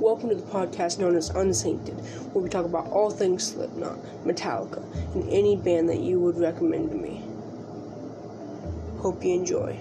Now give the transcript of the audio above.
Welcome to the podcast known as Unsainted, where we talk about all things Slipknot, Metallica, and any band that you would recommend to me. Hope you enjoy.